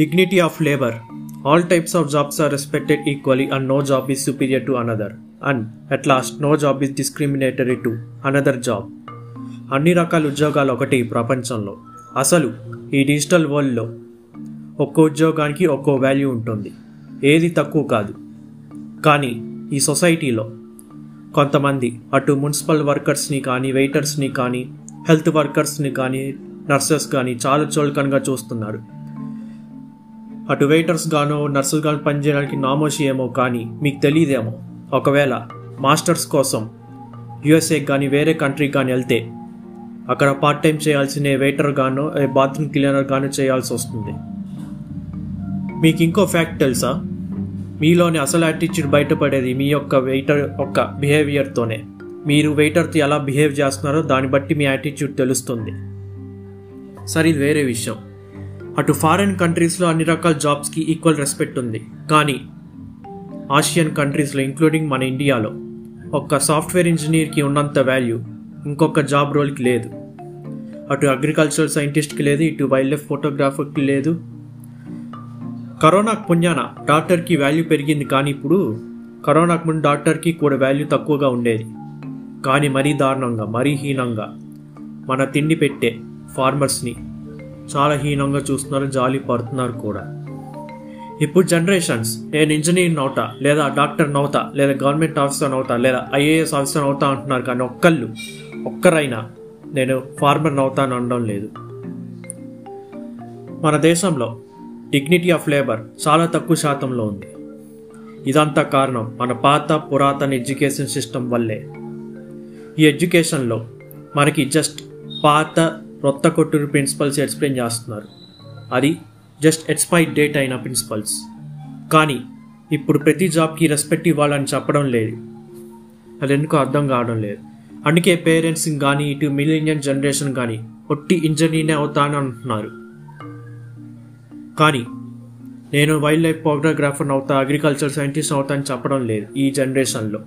Dignity of labor. All types of jobs are respected equally and no job is superior to another. And at last, no job is discriminatory to another job. అన్ని రకాల ఉద్యోగాలు ఒకటి ప్రపంచంలో అసలు ఈ digital వరల్డ్లో ఒక్కో ఉద్యోగానికి ఒక్కో వాల్యూ ఉంటుంది ఏది తక్కువ కాదు కానీ ఈ సొసైటీలో కొంతమంది అటు మున్సిపల్ వర్కర్స్ని కానీ వెయిటర్స్ని కానీ హెల్త్ వర్కర్స్ని కానీ నర్సెస్ కానీ చాలా చోళకనగా చూస్తున్నారు అటు వెయిటర్స్ గానో నర్సులు గాను పనిచేయడానికి నామోషి ఏమో కానీ మీకు తెలియదేమో ఒకవేళ మాస్టర్స్ కోసం యుఎస్ఏకి కానీ వేరే కంట్రీకి కానీ వెళ్తే అక్కడ పార్ట్ టైం చేయాల్సిన వెయిటర్ గానో బాత్రూమ్ క్లీనర్ గానో చేయాల్సి వస్తుంది. మీకు ఇంకో ఫ్యాక్ట్ తెలుసా? మీలోని అసలు యాటిట్యూడ్ బయటపడేది మీ యొక్క వెయిటర్ యొక్క బిహేవియర్తోనే మీరు వెయిటర్తో ఎలా బిహేవ్ చేస్తున్నారో దాన్ని బట్టి మీ యాటిట్యూడ్ తెలుస్తుంది. సరే ఇది వేరే విషయం. అటు ఫారిన్ కంట్రీస్లో అన్ని రకాల జాబ్స్కి ఈక్వల్ రెస్పెక్ట్ ఉంది. కానీ ఆసియన్ కంట్రీస్లో ఇంక్లూడింగ్ మన ఇండియాలో ఒక్క సాఫ్ట్వేర్ ఇంజనీర్కి ఉన్నంత వాల్యూ ఇంకొక జాబ్ రోల్కి లేదు. అటు అగ్రికల్చరల్ సైంటిస్ట్కి లేదు ఇటు వైల్డ్ లైఫ్ ఫోటోగ్రాఫర్కి లేదు. కరోనాకు పుణ్యాన డాక్టర్కి వాల్యూ పెరిగింది కానీ ఇప్పుడు కరోనాకు ముందు డాక్టర్కి కూడా వాల్యూ తక్కువగా ఉండేది. కానీ మరీ దారుణంగా మరీ హీనంగా మన తిండి పెట్టే ఫార్మర్స్ని చాలా హీనంగా చూస్తున్నారు జాలి పడుతున్నారు కూడా. ఇప్పుడు జనరేషన్స్ నేను ఇంజనీర్ అవుతా లేదా డాక్టర్ అవుతా లేదా గవర్నమెంట్ ఆఫీసర్ అవుతా లేదా ఐఏఎస్ ఆఫీసర్ అవుతా అంటున్నారు కానీ ఒక్కళ్ళు ఒక్కరైనా నేను ఫార్మర్ అవుతాను అనడం లేదు. మన దేశంలో డిగ్నిటీ ఆఫ్ లేబర్ చాలా తక్కువ శాతంలో ఉంది. ఇదంతా కారణం మన పాత పురాతన ఎడ్యుకేషన్ సిస్టమ్ వల్లే. ఈ ఎడ్యుకేషన్లో మనకి జస్ట్ పాత రొత్త కొట్టురు ప్రిన్సిపల్స్ ఎక్స్ప్లెయిన్ చేస్తున్నారు. అది జస్ట్ ఎక్స్పైర్డ్ డేట్ అయిన ప్రిన్సిపల్స్. కానీ ఇప్పుడు ప్రతి జాబ్కి రెస్పెక్ట్ ఇవ్వాలని చెప్పడం లేదు. అది ఎందుకు అర్థం కావడం లేదు. అందుకే పేరెంట్స్ కానీ ఇటు మిలీనియన్ జనరేషన్ కానీ ఒట్టి ఇంజనీర్నే అవుతాను అంటున్నారు. కానీ నేను వైల్డ్ లైఫ్ ఫోటోగ్రాఫర్ని అవుతా అగ్రికల్చర్ సైంటిస్ట్ అవుతాను చెప్పడం లేదు ఈ జనరేషన్లో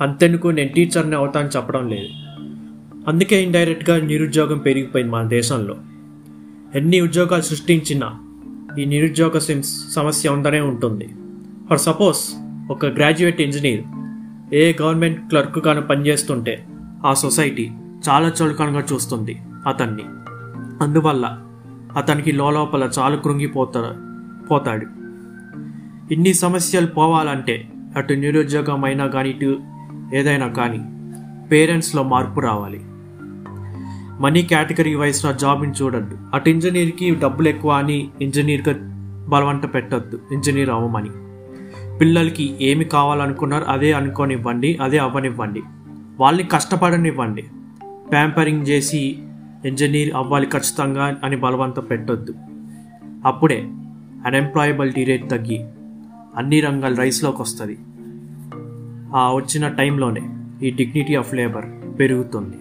అంతెందుకు నేను టీచర్ని అవుతాను చెప్పడం లేదు. అందుకే ఇండైరెక్ట్గా నిరుద్యోగం పెరిగిపోయింది మన దేశంలో. ఎన్ని ఉద్యోగాలు సృష్టించినా ఈ నిరుద్యోగ సమస్య ఉందనే ఉంటుంది. ఫర్ సపోజ్ ఒక graduate engineer a government clerk కానీ పనిచేస్తుంటే ఆ సొసైటీ చాలా చులకనగా చూస్తుంది అతన్ని. అందువల్ల అతనికి లోపల చాలా కృంగిపోతా పోతాడు. ఇన్ని సమస్యలు పోవాలంటే అటు నిరుద్యోగం అయినా కానీ ఇటు ఏదైనా కానీ పేరెంట్స్లో మార్పు రావాలి. మనీ కేటగిరీ వైస్లో జాబ్ని చూడద్దు. అటు ఇంజనీర్కి డబ్బులు ఎక్కువ అని ఇంజనీర్గా బలవంత పెట్టద్దు. ఇంజనీర్ అవ్వమని. పిల్లలకి ఏమి కావాలనుకున్నారు అదే అనుకోనివ్వండి అదే అవ్వనివ్వండి. వాళ్ళని కష్టపడనివ్వండి. ప్యాంపరింగ్ చేసి ఇంజనీర్ అవ్వాలి ఖచ్చితంగా అని బలవంత పెట్టొద్దు. అప్పుడే అన్ఎంప్లాయబిలిటీ రేట్ తగ్గి అన్ని రంగాలు రైస్లోకి వస్తుంది. ఆ వచ్చిన టైంలోనే ఈ డిగ్నిటీ ఆఫ్ లేబర్ పెరుగుతుంది.